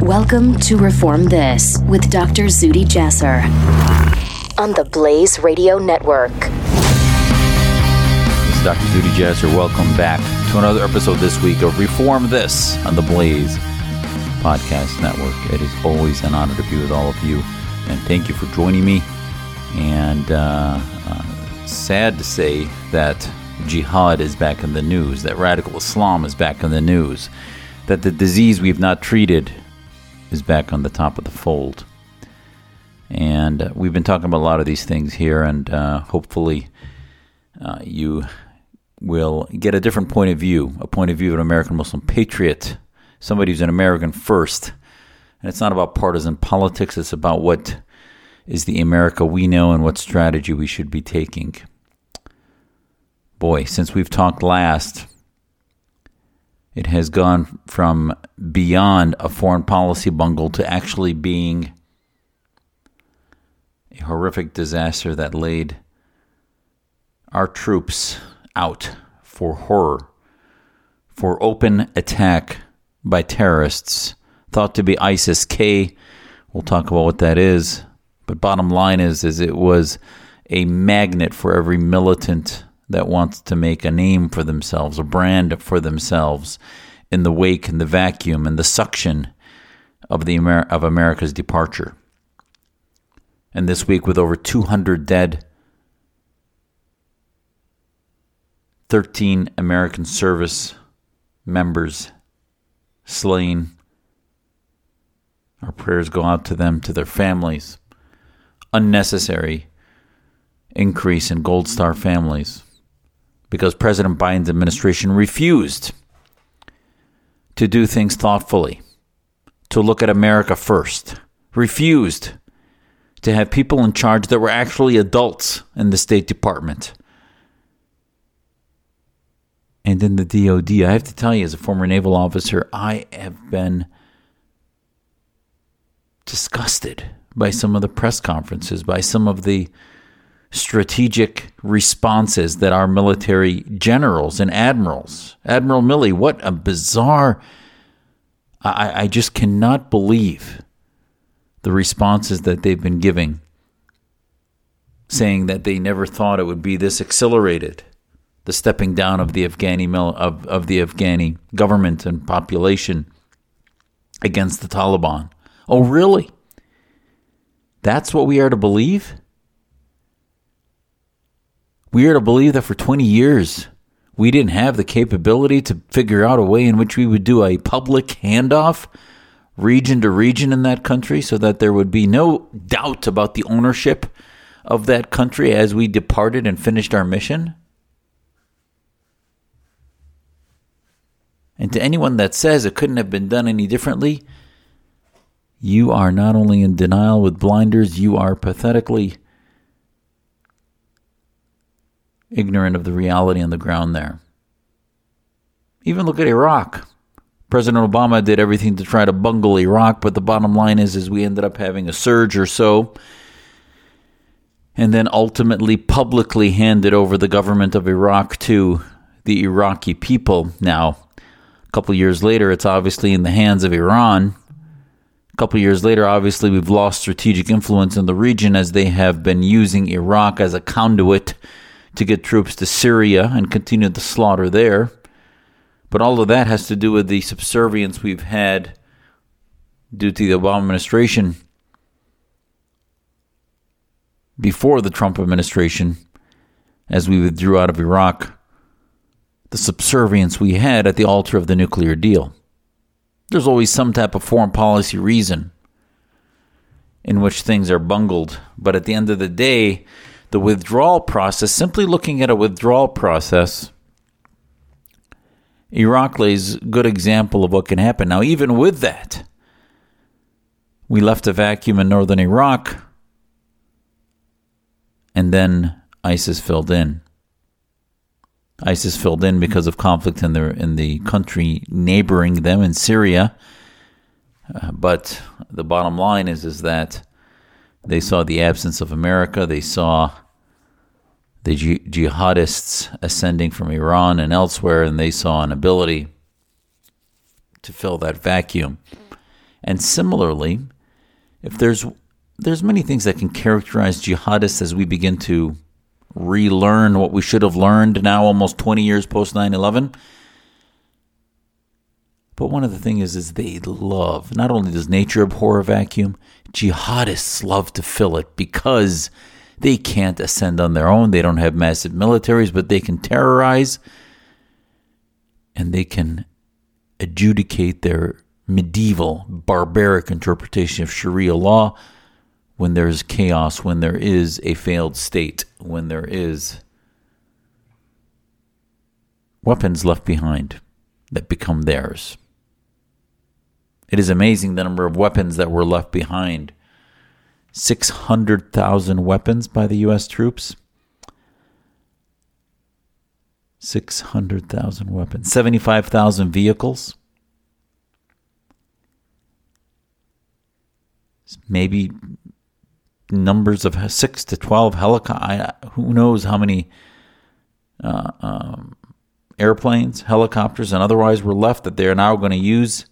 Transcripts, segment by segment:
Welcome to Reform This with Dr. Zuhdi Jasser on the Blaze Radio Network. This is Dr. Zuhdi Jasser. Welcome back to another episode this week of Reform This on the Blaze Podcast Network. It is always an honor to be with all of you, and thank you for joining me. And uh, uh, sad to say that jihad is back in the news, that radical Islam is back in the news, that the disease we've not treated is back on the top of the fold. And uh, we've been talking about a lot of these things here, and uh, hopefully uh, you will get a different point of view, a point of view of an American Muslim patriot, somebody who's an American first. And it's not about partisan politics, it's about what is the America we know and what strategy we should be taking. Boy, since we've talked last, it has gone from beyond a foreign policy bungle to actually being a horrific disaster that laid our troops out for horror, for open attack by terrorists thought to be ISIS K. We'll talk about what that is. But bottom line is, is it was a magnet for every militant that wants to make a name for themselves, a brand for themselves in the wake and the vacuum and the suction of the Amer- of America's departure. And this week with over 200 dead, 13 American service members slain. Our prayers go out to them, to their families. Unnecessary increase in Gold Star families because President Biden's administration refused to do things thoughtfully, to look at America first, refused to have people in charge that were actually adults in the State Department. And in the DOD, I have to tell you, as a former naval officer, I have been disgusted by some of the press conferences, by some of the strategic responses that our military generals and admirals, Admiral Milley, what a bizarre. I, I just cannot believe the responses that they've been giving, saying that they never thought it would be this accelerated, the stepping down of the Afghani of, of the Afghani government and population against the Taliban. Oh, really? That's what we are to believe? We are to believe that for 20 years, we didn't have the capability to figure out a way in which we would do a public handoff region to region in that country so that there would be no doubt about the ownership of that country as we departed and finished our mission? And to anyone that says it couldn't have been done any differently, you are not only in denial with blinders, you are pathetically ignorant of the reality on the ground there. Even look at Iraq. President Obama did everything to try to bungle Iraq, but the bottom line is, is we ended up having a surge or so, and then ultimately publicly handed over the government of Iraq to the Iraqi people. Now, a couple years later, it's obviously in the hands of Iran. A couple years later, obviously, we've lost strategic influence in the region as they have been using Iraq as a conduit to get troops to Syria and continue the slaughter there. But all of that has to do with the subservience we've had due to the Obama administration before the Trump administration as we withdrew out of Iraq, the subservience we had at the altar of the nuclear deal. There's always some type of foreign policy reason in which things are bungled, but at the end of the day, the withdrawal process, simply looking at a withdrawal process, Iraq lays a good example of what can happen. Now, even with that, We left a vacuum in northern Iraq, and then ISIS filled in. ISIS filled in because of conflict in the in the country neighboring them in Syria. Uh, but the bottom line is is that they saw the absence of America. They saw the jihadists ascending from Iran and elsewhere, and they saw an ability to fill that vacuum. And similarly, if there's there's many things that can characterize jihadists as we begin to relearn what we should have learned now almost 20 years post 9/11. But one of the things is, is they love, not only does nature abhor a vacuum, jihadists love to fill it because they can't ascend on their own. They don't have massive militaries, but they can terrorize and they can adjudicate their medieval, barbaric interpretation of Sharia law when there is chaos, when there is a failed state, when there is weapons left behind that become theirs. It is amazing the number of weapons that were left behind 600,000 weapons by the U.S. troops. 600,000 weapons. 75,000 vehicles. Maybe numbers of six to 12 helicopters. Who knows how many uh, um, airplanes, helicopters, and otherwise were left that they are now going to use.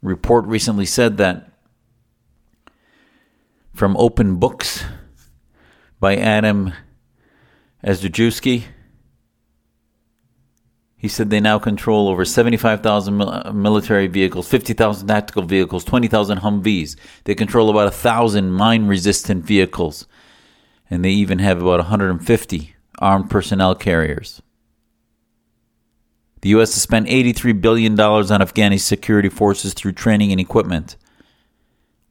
Report recently said that from Open Books by Adam Andrzejewski. He said they now control over 75,000 uh, military vehicles, 50,000 tactical vehicles, 20,000 Humvees. They control about 1,000 mine resistant vehicles. And they even have about 150 armed personnel carriers. The U.S. has spent $83 billion on Afghani security forces through training and equipment.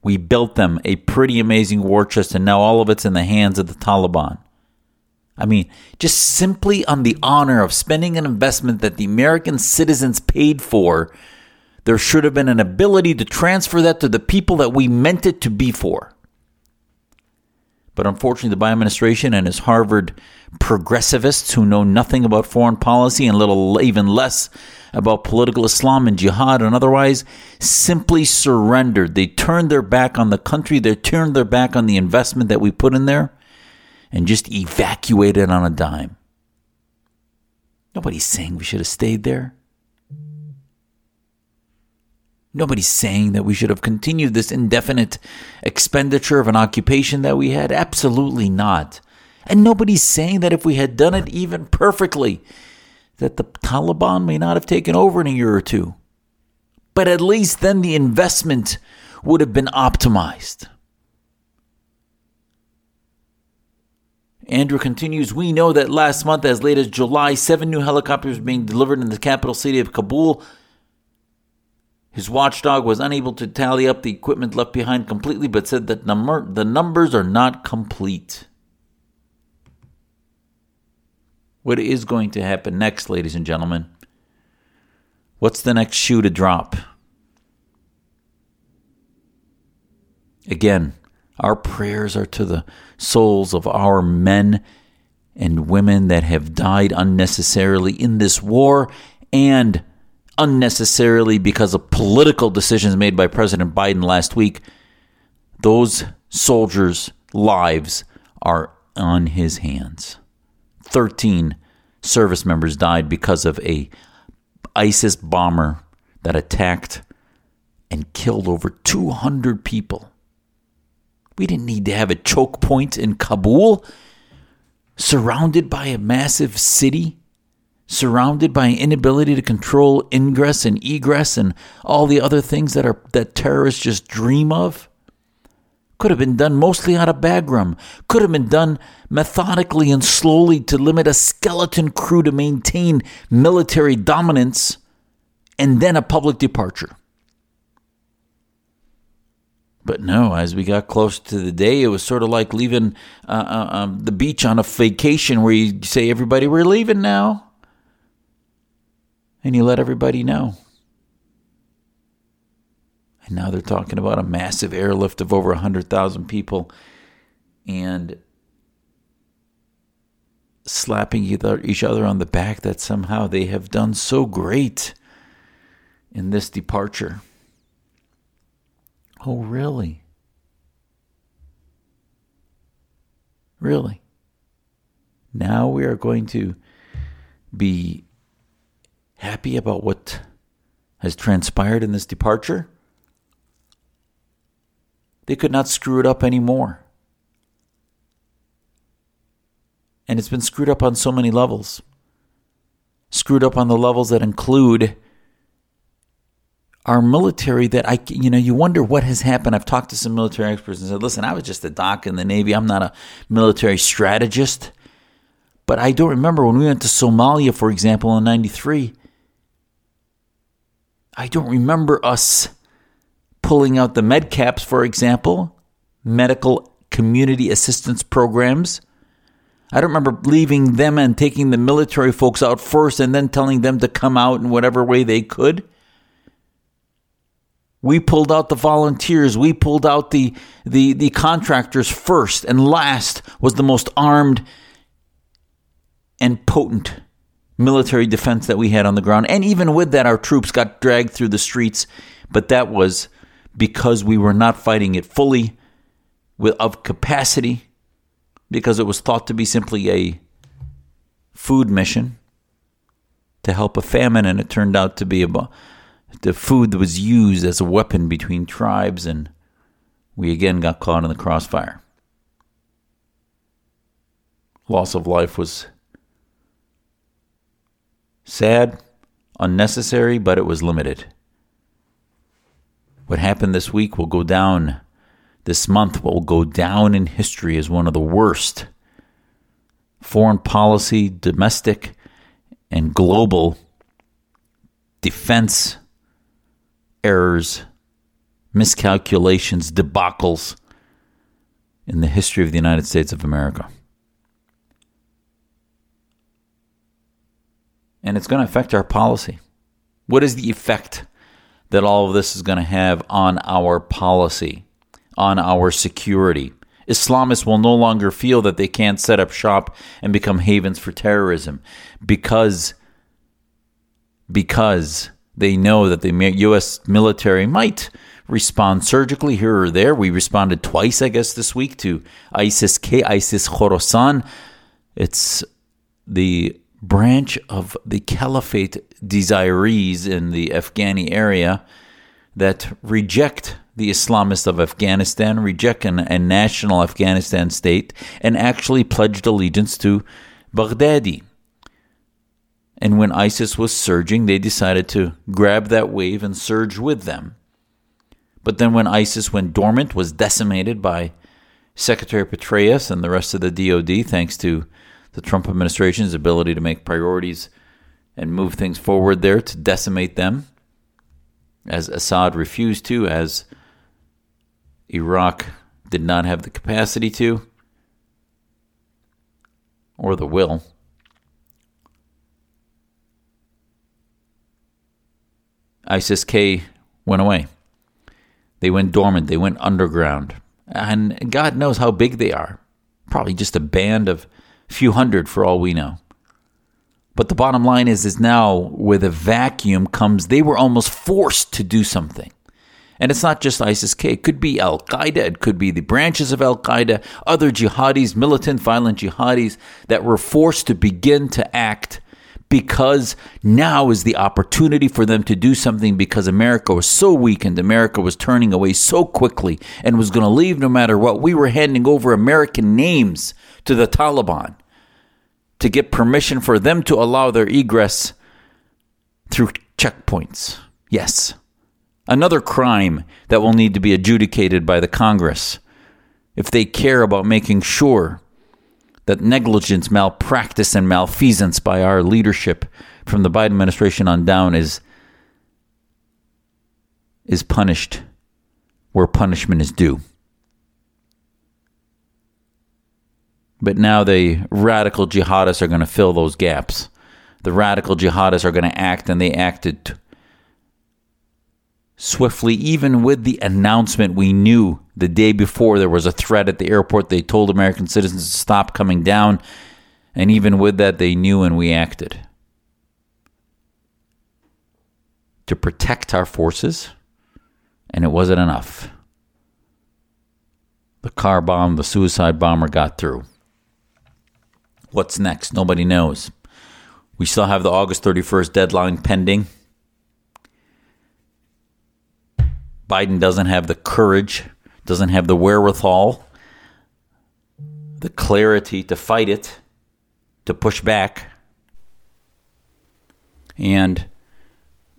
We built them a pretty amazing war chest, and now all of it's in the hands of the Taliban. I mean, just simply on the honor of spending an investment that the American citizens paid for, there should have been an ability to transfer that to the people that we meant it to be for. But unfortunately, the Biden administration and his Harvard progressivists who know nothing about foreign policy and little even less about political Islam and jihad and otherwise simply surrendered. They turned their back on the country, they turned their back on the investment that we put in there, and just evacuated on a dime. Nobody's saying we should have stayed there. Nobody's saying that we should have continued this indefinite expenditure of an occupation that we had. Absolutely not. And nobody's saying that if we had done it even perfectly, that the Taliban may not have taken over in a year or two. But at least then the investment would have been optimized. Andrew continues, We know that last month, as late as July, seven new helicopters were being delivered in the capital city of Kabul his watchdog was unable to tally up the equipment left behind completely, but said that number, the numbers are not complete. What is going to happen next, ladies and gentlemen? What's the next shoe to drop? Again, our prayers are to the souls of our men and women that have died unnecessarily in this war and unnecessarily because of political decisions made by President Biden last week. Those soldiers' lives are on his hands. 13 service members died because of a ISIS bomber that attacked and killed over 200 people. We didn't need to have a choke point in Kabul surrounded by a massive city surrounded by an inability to control ingress and egress and all the other things that are that terrorists just dream of could have been done mostly out of Bagram. Could have been done methodically and slowly to limit a skeleton crew to maintain military dominance and then a public departure. But no, as we got close to the day, it was sort of like leaving uh, uh, um, the beach on a vacation where you say, Everybody, we're leaving now. And you let everybody know. And now they're talking about a massive airlift of over 100,000 people and slapping each other on the back that somehow they have done so great in this departure. Oh, really? Really? Now we are going to be happy about what has transpired in this departure? They could not screw it up anymore. And it's been screwed up on so many levels. Screwed up on the levels that include our military that I, you know, you wonder what has happened. I've talked to some military experts and said, listen, I was just a doc in the Navy. I'm not a military strategist. But I don't remember when we went to Somalia, for example, in 93. I don't remember us pulling out the med caps, for example, medical community assistance programs. I don't remember leaving them and taking the military folks out first and then telling them to come out in whatever way they could. We pulled out the volunteers. We pulled out the, the, the contractors first, and last was the most armed and potent military defense that we had on the ground. And even with that, our troops got dragged through the streets. But that was because we were not fighting it fully with of capacity, because it was thought to be simply a food mission to help a famine, and it turned out to be about the food that was used as a weapon between tribes, and we again got caught in the crossfire. Loss of life was Sad, unnecessary, but it was limited. What happened this week will go down, this month what will go down in history as one of the worst foreign policy, domestic, and global defense errors, miscalculations, debacles in the history of the United States of America. and it's going to affect our policy. What is the effect that all of this is going to have on our policy, on our security? Islamists will no longer feel that they can't set up shop and become havens for terrorism because because they know that the U.S. military might respond surgically here or there. We responded twice, I guess, this week to ISIS K, ISIS Khorasan. It's the branch of the caliphate desirees in the Afghani area that reject the Islamists of Afghanistan, reject an, a national Afghanistan state, and actually pledged allegiance to Baghdadi. And when ISIS was surging, they decided to grab that wave and surge with them. But then when ISIS went dormant, was decimated by Secretary Petraeus and the rest of the DoD, thanks to the Trump administration's ability to make priorities and move things forward there to decimate them, as Assad refused to, as Iraq did not have the capacity to or the will. ISIS K went away. They went dormant, they went underground. And God knows how big they are. Probably just a band of few hundred for all we know. But the bottom line is, is now with a vacuum comes, they were almost forced to do something. And it's not just ISIS K. It could be Al Qaeda. It could be the branches of Al Qaeda, other jihadis, militant, violent jihadis that were forced to begin to act because now is the opportunity for them to do something because America was so weakened. America was turning away so quickly and was going to leave no matter what. We were handing over American names to the Taliban to get permission for them to allow their egress through checkpoints. Yes. Another crime that will need to be adjudicated by the Congress if they care about making sure that negligence, malpractice, and malfeasance by our leadership from the Biden administration on down is is punished where punishment is due. But now the radical jihadists are going to fill those gaps. The radical jihadists are going to act, and they acted swiftly, even with the announcement we knew the day before there was a threat at the airport. They told American citizens to stop coming down. And even with that, they knew and we acted. To protect our forces, and it wasn't enough. The car bomb, the suicide bomber got through. What's next? Nobody knows. We still have the August 31st deadline pending. Biden doesn't have the courage, doesn't have the wherewithal, the clarity to fight it, to push back. And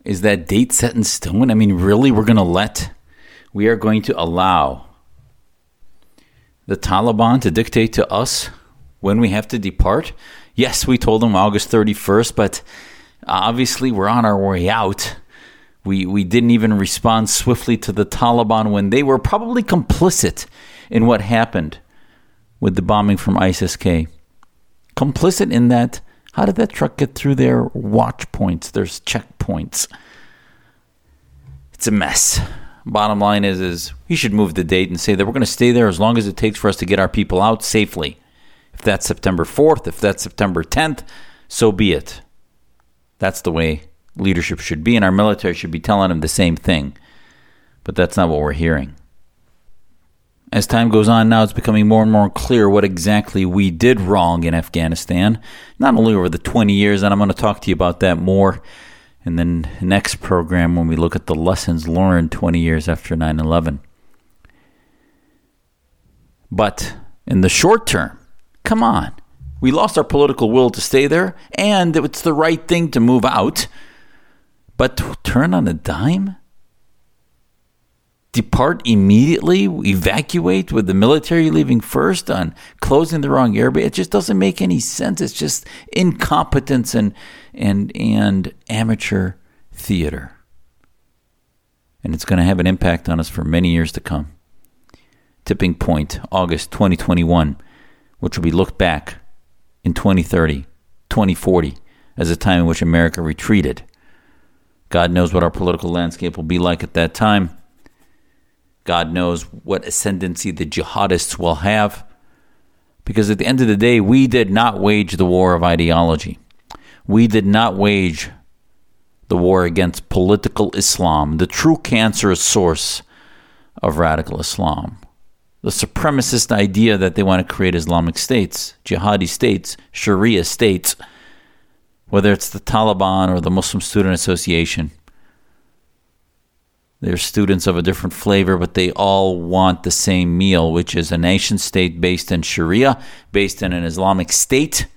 is that date set in stone? I mean, really, we're going to let, we are going to allow the Taliban to dictate to us when we have to depart? Yes, we told them August 31st, but obviously we're on our way out. We, we didn't even respond swiftly to the Taliban when they were probably complicit in what happened with the bombing from ISIS K. Complicit in that how did that truck get through their watch points, there's checkpoints? It's a mess. Bottom line is, is we should move the date and say that we're going to stay there as long as it takes for us to get our people out safely. If that's September 4th, if that's September 10th, so be it. That's the way leadership should be, and our military should be telling them the same thing. But that's not what we're hearing. As time goes on now, it's becoming more and more clear what exactly we did wrong in Afghanistan, not only over the 20 years, and I'm going to talk to you about that more in the next program when we look at the lessons learned 20 years after 9 11. But in the short term, come on. We lost our political will to stay there, and it's the right thing to move out. But to turn on a dime? depart immediately, evacuate with the military leaving first on closing the wrong airbase. It just doesn't make any sense. It's just incompetence and and and amateur theater. And it's going to have an impact on us for many years to come. Tipping point, August 2021, which will be looked back in 2030, 2040 as a time in which America retreated. God knows what our political landscape will be like at that time. God knows what ascendancy the jihadists will have. Because at the end of the day, we did not wage the war of ideology. We did not wage the war against political Islam, the true cancerous source of radical Islam. The supremacist idea that they want to create Islamic states, jihadi states, Sharia states, whether it's the Taliban or the Muslim Student Association. They're students of a different flavor, but they all want the same meal, which is a nation state based in Sharia, based in an Islamic state.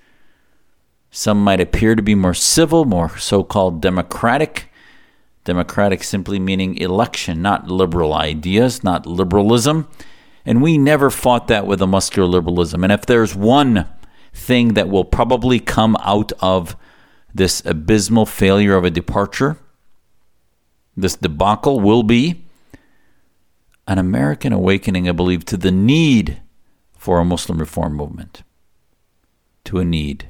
Some might appear to be more civil, more so called democratic. Democratic simply meaning election, not liberal ideas, not liberalism. And we never fought that with a muscular liberalism. And if there's one thing that will probably come out of this abysmal failure of a departure, this debacle will be an American awakening, I believe, to the need for a Muslim reform movement. To a need.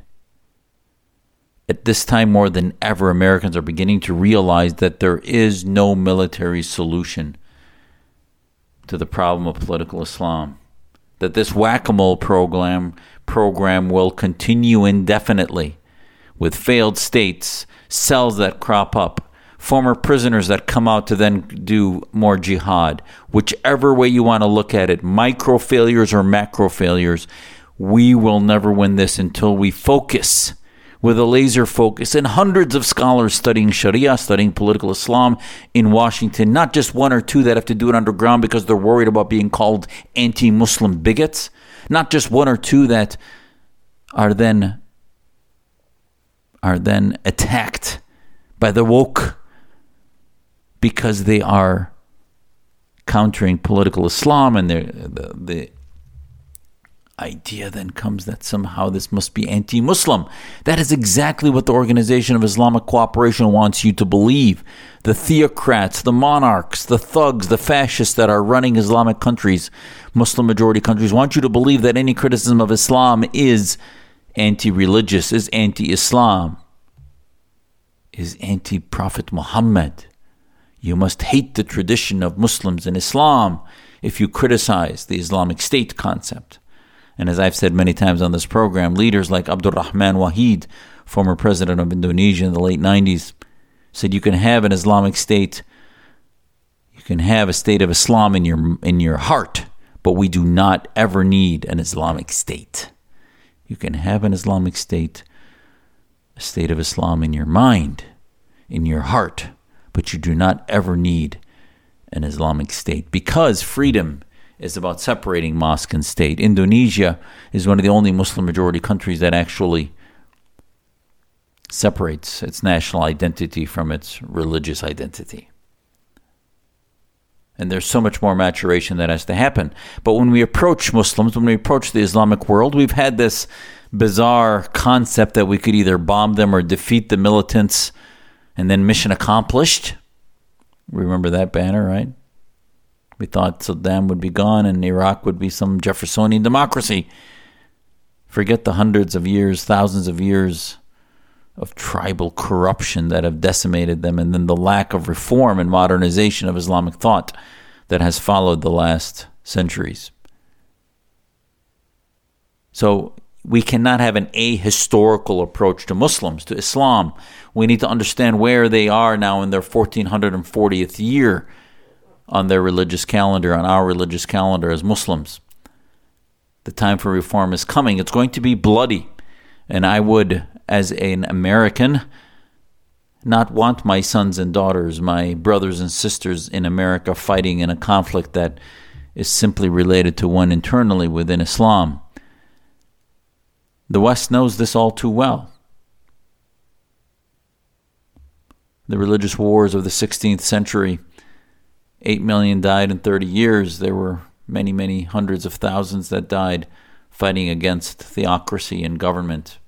At this time, more than ever, Americans are beginning to realize that there is no military solution to the problem of political Islam. That this whack a mole program, program will continue indefinitely with failed states, cells that crop up, former prisoners that come out to then do more jihad. Whichever way you want to look at it, micro failures or macro failures, we will never win this until we focus with a laser focus. And hundreds of scholars studying Sharia, studying political Islam in Washington, not just one or two that have to do it underground because they're worried about being called anti Muslim bigots, not just one or two that are then are then attacked by the woke because they are countering political Islam, and the, the idea then comes that somehow this must be anti Muslim. That is exactly what the Organization of Islamic Cooperation wants you to believe. The theocrats, the monarchs, the thugs, the fascists that are running Islamic countries, Muslim majority countries, want you to believe that any criticism of Islam is anti religious, is anti Islam, is anti Prophet Muhammad. You must hate the tradition of Muslims and Islam if you criticize the Islamic State concept. And as I've said many times on this program, leaders like Abdul Rahman Wahid, former president of Indonesia in the late 90s, said you can have an Islamic State, you can have a state of Islam in your in your heart, but we do not ever need an Islamic State. You can have an Islamic State, a state of Islam in your mind, in your heart, but you do not ever need an Islamic State because freedom is about separating mosque and state. Indonesia is one of the only Muslim majority countries that actually separates its national identity from its religious identity. And there's so much more maturation that has to happen. But when we approach Muslims, when we approach the Islamic world, we've had this bizarre concept that we could either bomb them or defeat the militants and then mission accomplished. Remember that banner, right? We thought Saddam would be gone and Iraq would be some Jeffersonian democracy. Forget the hundreds of years, thousands of years of tribal corruption that have decimated them, and then the lack of reform and modernization of Islamic thought that has followed the last centuries. So we cannot have an ahistorical approach to Muslims, to Islam. We need to understand where they are now in their 1440th year on their religious calendar, on our religious calendar as Muslims. The time for reform is coming. It's going to be bloody. And I would, as an American, not want my sons and daughters, my brothers and sisters in America fighting in a conflict that is simply related to one internally within Islam. The West knows this all too well. The religious wars of the 16th century, 8 million died in 30 years. There were many, many hundreds of thousands that died fighting against theocracy and government.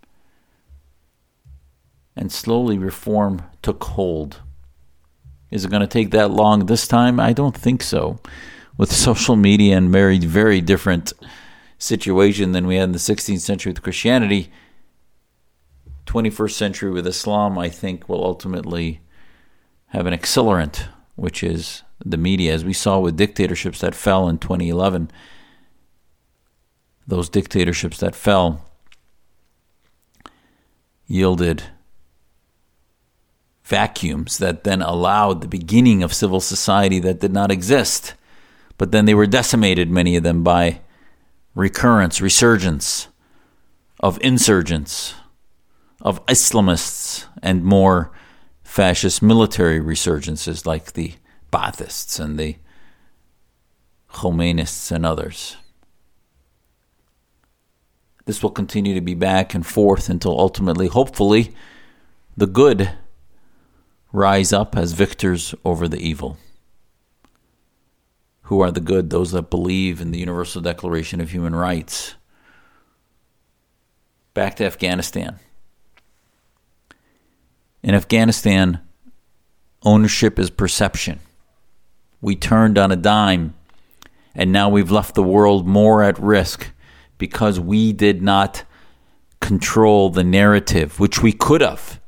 And slowly reform took hold. Is it going to take that long this time? I don't think so. With social media and very, very different situation than we had in the 16th century with Christianity. 21st century with Islam, I think, will ultimately have an accelerant, which is the media, as we saw with dictatorships that fell in 2011. Those dictatorships that fell yielded vacuums that then allowed the beginning of civil society that did not exist. But then they were decimated, many of them, by recurrence, resurgence of insurgents, of Islamists, and more fascist military resurgences like the Baathists and the Khomeinists and others. This will continue to be back and forth until ultimately, hopefully, the good rise up as victors over the evil. Who are the good? Those that believe in the Universal Declaration of Human Rights. Back to Afghanistan. In Afghanistan, ownership is perception. We turned on a dime, and now we've left the world more at risk because we did not control the narrative, which we could have.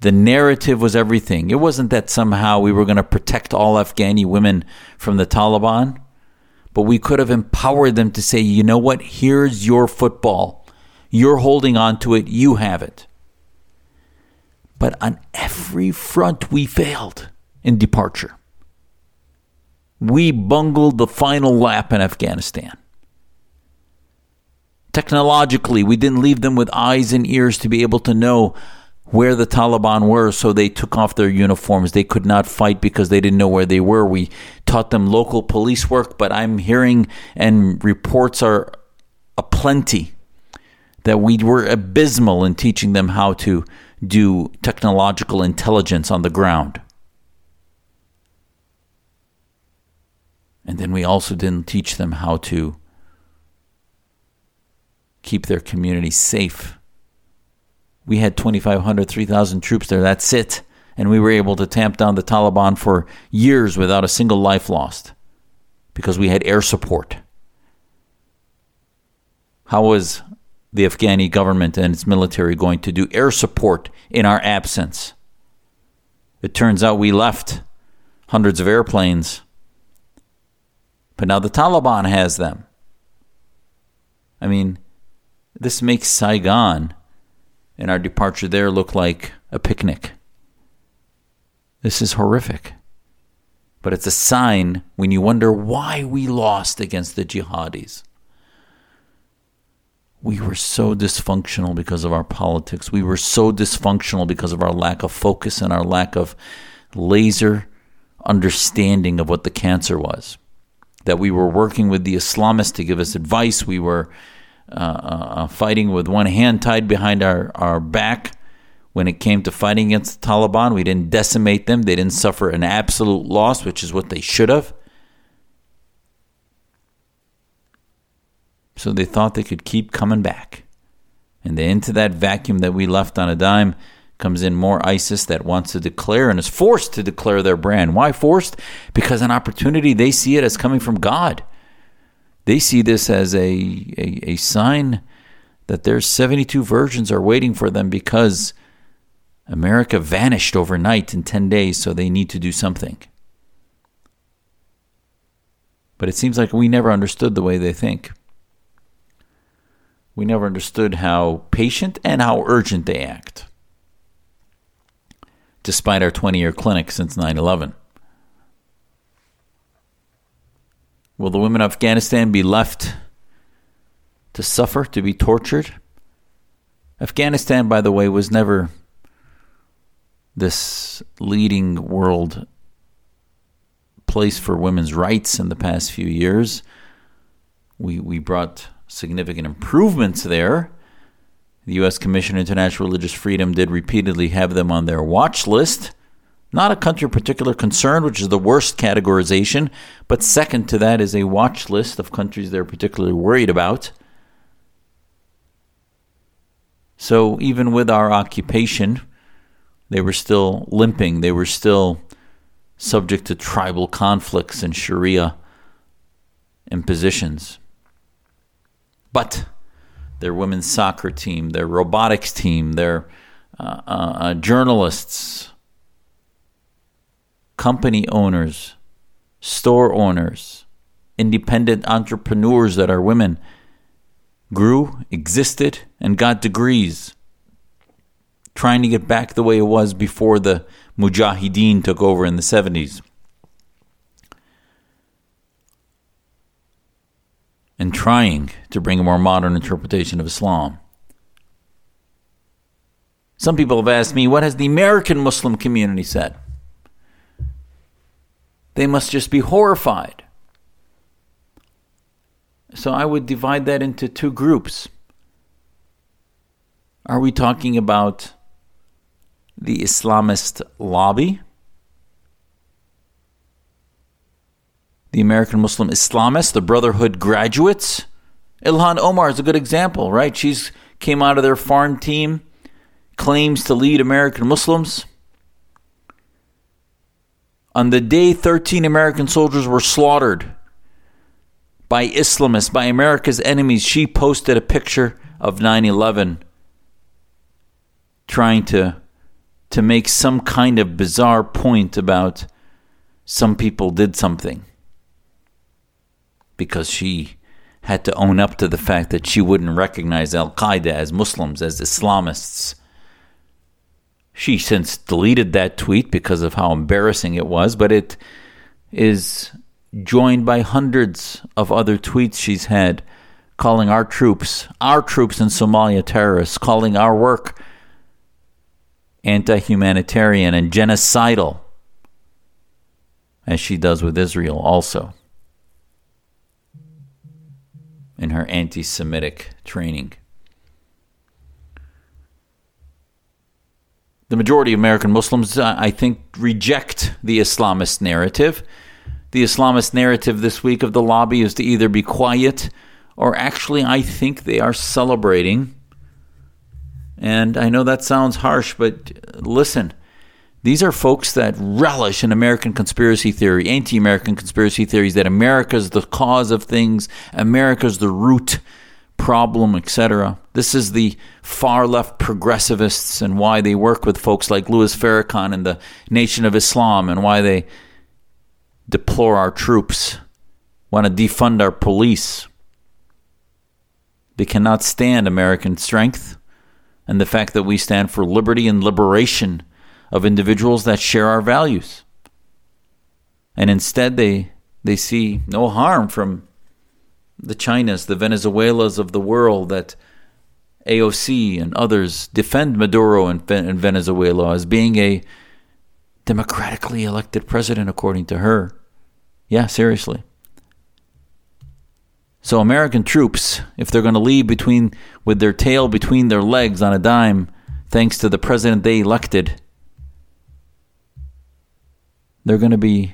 The narrative was everything. It wasn't that somehow we were going to protect all Afghani women from the Taliban, but we could have empowered them to say, you know what, here's your football. You're holding on to it, you have it. But on every front, we failed in departure. We bungled the final lap in Afghanistan. Technologically, we didn't leave them with eyes and ears to be able to know where the Taliban were, so they took off their uniforms. They could not fight because they didn't know where they were. We taught them local police work, but I'm hearing and reports are aplenty that we were abysmal in teaching them how to do technological intelligence on the ground. And then we also didn't teach them how to keep their community safe we had 2,500, 3,000 troops there. That's it. And we were able to tamp down the Taliban for years without a single life lost because we had air support. How was the Afghani government and its military going to do air support in our absence? It turns out we left hundreds of airplanes. But now the Taliban has them. I mean, this makes Saigon and our departure there look like a picnic. This is horrific. But it's a sign when you wonder why we lost against the jihadis. We were so dysfunctional because of our politics. We were so dysfunctional because of our lack of focus and our lack of laser understanding of what the cancer was. That we were working with the Islamists to give us advice. We were uh, uh, uh, fighting with one hand tied behind our, our back. When it came to fighting against the Taliban, we didn't decimate them. They didn't suffer an absolute loss, which is what they should have. So they thought they could keep coming back. And into that vacuum that we left on a dime comes in more ISIS that wants to declare and is forced to declare their brand. Why forced? Because an opportunity, they see it as coming from God. They see this as a, a, a sign that their 72 virgins are waiting for them because America vanished overnight in 10 days, so they need to do something. But it seems like we never understood the way they think. We never understood how patient and how urgent they act, despite our 20 year clinic since 9 11. Will the women of Afghanistan be left to suffer, to be tortured? Afghanistan, by the way, was never this leading world place for women's rights in the past few years. We, we brought significant improvements there. The U.S. Commission on International Religious Freedom did repeatedly have them on their watch list. Not a country of particular concern, which is the worst categorization, but second to that is a watch list of countries they're particularly worried about. So even with our occupation, they were still limping. They were still subject to tribal conflicts and Sharia impositions. But their women's soccer team, their robotics team, their uh, uh, uh, journalists, company owners, store owners, independent entrepreneurs that are women grew, existed, and got degrees, trying to get back the way it was before the Mujahideen took over in the 70s. And trying to bring a more modern interpretation of Islam. Some people have asked me, what has the American Muslim community said? They must just be horrified. So I would divide that into two groups. Are we talking about the Islamist lobby? The American Muslim Islamists, the Brotherhood graduates. Ilhan Omar is a good example, right? She's came out of their farm team, claims to lead American Muslims. On the day 13 American soldiers were slaughtered by Islamists, by America's enemies, she posted a picture of 9 11 trying to, to make some kind of bizarre point about some people did something because she had to own up to the fact that she wouldn't recognize Al Qaeda as Muslims, as Islamists. She since deleted that tweet because of how embarrassing it was, but it is joined by hundreds of other tweets she's had calling our troops, our troops in Somalia terrorists, calling our work anti humanitarian and genocidal, as she does with Israel also in her anti Semitic training. The majority of American Muslims, uh, I think, reject the Islamist narrative. The Islamist narrative this week of the lobby is to either be quiet or actually, I think they are celebrating. And I know that sounds harsh, but listen these are folks that relish in American conspiracy theory, anti American conspiracy theories, that America's the cause of things, America's the root problem, etc. This is the far left progressivists and why they work with folks like Louis Farrakhan and the Nation of Islam and why they deplore our troops, want to defund our police. They cannot stand American strength and the fact that we stand for liberty and liberation of individuals that share our values. And instead, they, they see no harm from the Chinas, the Venezuelas of the world that AOC and others defend Maduro and, in Venezuela as being a democratically elected president, according to her. Yeah, seriously. So American troops, if they're going to leave between with their tail between their legs on a dime, thanks to the president they elected, they're going to be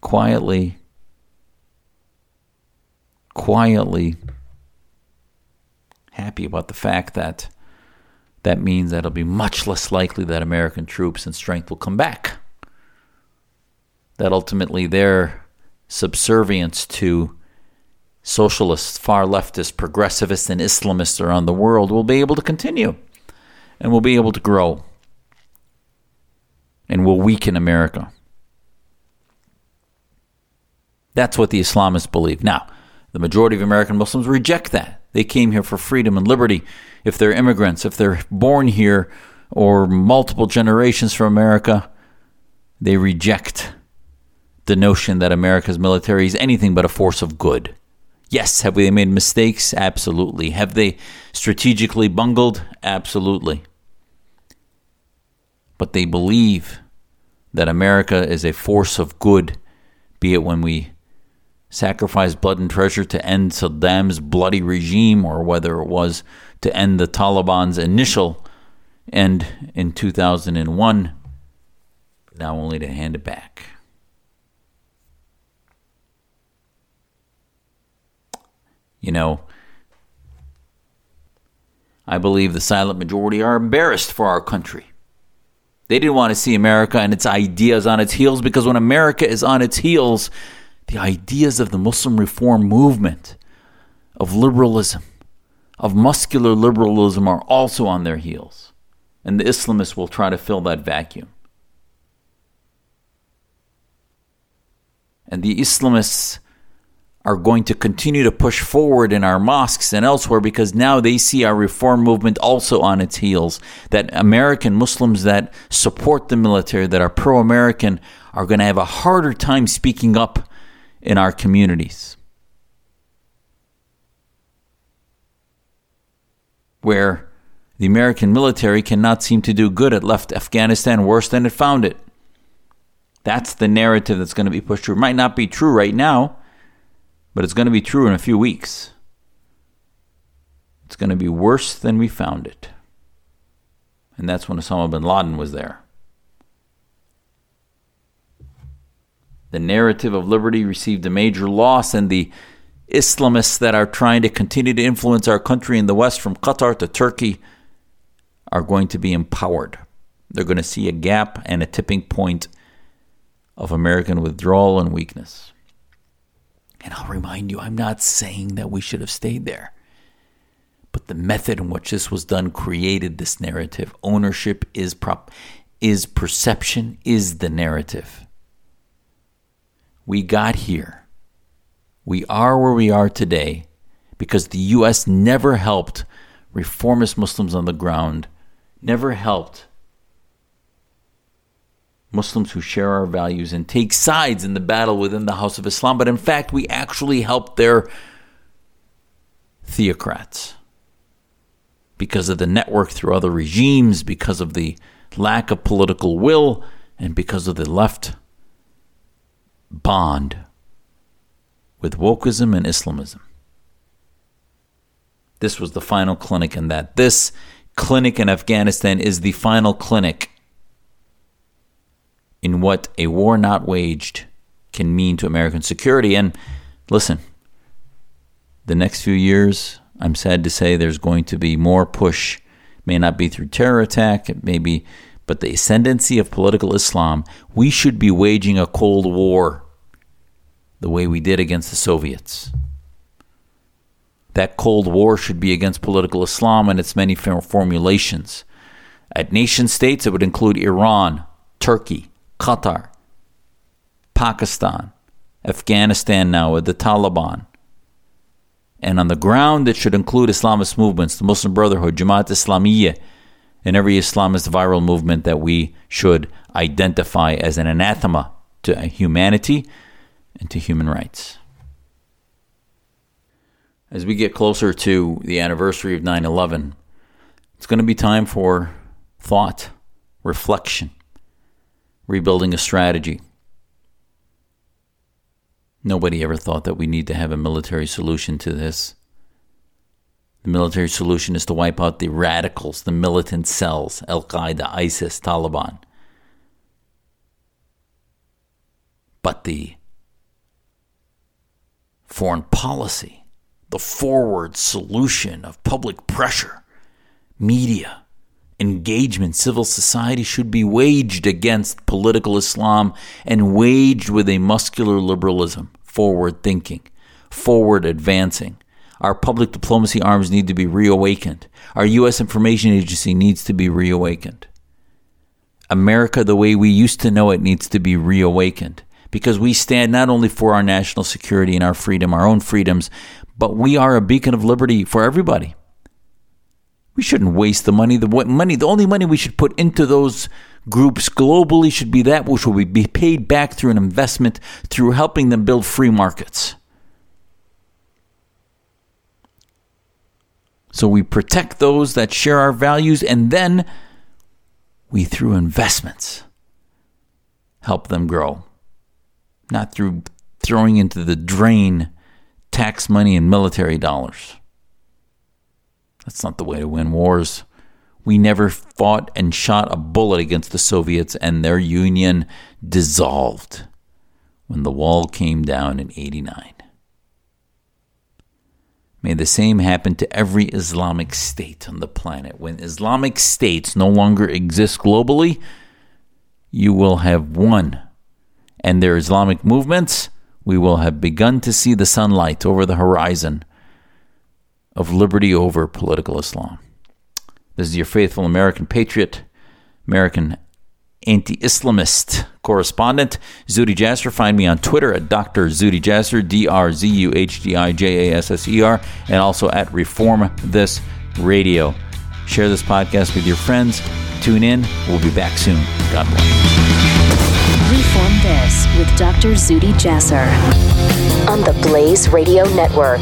quietly, quietly happy about the fact that that means that it'll be much less likely that American troops and strength will come back. That ultimately their subservience to socialists, far leftists, progressivists, and Islamists around the world will be able to continue and will be able to grow and will weaken America. That's what the Islamists believe. Now, the majority of American Muslims reject that. They came here for freedom and liberty. If they're immigrants, if they're born here or multiple generations from America, they reject the notion that America's military is anything but a force of good. Yes, have they made mistakes? Absolutely. Have they strategically bungled? Absolutely. But they believe that America is a force of good, be it when we sacrifice blood and treasure to end Saddam's bloody regime or whether it was to end the Taliban's initial end in 2001, now only to hand it back. You know, I believe the silent majority are embarrassed for our country. They didn't want to see America and its ideas on its heels because when America is on its heels, the ideas of the Muslim reform movement, of liberalism, of muscular liberalism are also on their heels. And the Islamists will try to fill that vacuum. And the Islamists are going to continue to push forward in our mosques and elsewhere because now they see our reform movement also on its heels. That American Muslims that support the military, that are pro American, are going to have a harder time speaking up in our communities. Where the American military cannot seem to do good, it left Afghanistan worse than it found it. That's the narrative that's going to be pushed through. It might not be true right now but it's going to be true in a few weeks. It's going to be worse than we found it. And that's when Osama bin Laden was there. The narrative of liberty received a major loss, and the Islamists that are trying to continue to influence our country in the West, from Qatar to Turkey, are going to be empowered. They're going to see a gap and a tipping point of American withdrawal and weakness. And I'll remind you, I'm not saying that we should have stayed there. But the method in which this was done created this narrative. Ownership is prop is perception is the narrative. We got here. We are where we are today because the US never helped reformist Muslims on the ground, never helped Muslims who share our values and take sides in the battle within the House of Islam, but in fact, we actually help their theocrats because of the network through other regimes, because of the lack of political will, and because of the left bond with wokeism and Islamism. This was the final clinic in that. This clinic in Afghanistan is the final clinic in what a war not waged can mean to American security. And listen, the next few years, I'm sad to say there's going to be more push. May not be through terror attack, maybe, but the ascendancy of political Islam. We should be waging a Cold War the way we did against the Soviets. That Cold War should be against political Islam and its many formulations. At nation states, it would include Iran, Turkey, Qatar, Pakistan, Afghanistan now with the Taliban. And on the ground, it should include Islamist movements, the Muslim Brotherhood, Jamaat Islamiyah, and every Islamist viral movement that we should identify as an anathema to humanity and to human rights. As we get closer to the anniversary of 9 11, it's going to be time for thought, reflection, rebuilding a strategy. Nobody ever thought that we need to have a military solution to this. The military solution is to wipe out the radicals, the militant cells, Al Qaeda, ISIS, Taliban. But the foreign policy, the forward solution of public pressure, media, engagement, civil society should be waged against political Islam and waged with a muscular liberalism, forward thinking, forward advancing. Our public diplomacy arms need to be reawakened. Our U.S. Information Agency needs to be reawakened. America, the way we used to know it, needs to be reawakened because we stand not only for our national security and our freedom, our own freedoms, but we are a beacon of liberty for everybody. We shouldn't waste the money. The money, the only money we should put into those groups globally should be that which will be paid back through an investment through helping them build free markets. So we protect those that share our values, and then we, through investments, help them grow. Not through throwing into the drain tax money and military dollars. That's not the way to win wars. We never fought and shot a bullet against the Soviets, and their union dissolved when the wall came down in 89. May the same happen to every Islamic state on the planet. When Islamic states no longer exist globally, you will have won. And their Islamic movements, we will have begun to see the sunlight over the horizon of liberty over political Islam. This is your faithful American patriot, American anti Islamist correspondent, Zuhdi Jasser. Find me on Twitter at Dr. Zuhdi Jasser, D R Z U H D I J A S S E R, and also at Reform This Radio. Share this podcast with your friends. Tune in. We'll be back soon. God bless. Reform This with Dr. Zuhdi Jasser on the Blaze Radio Network.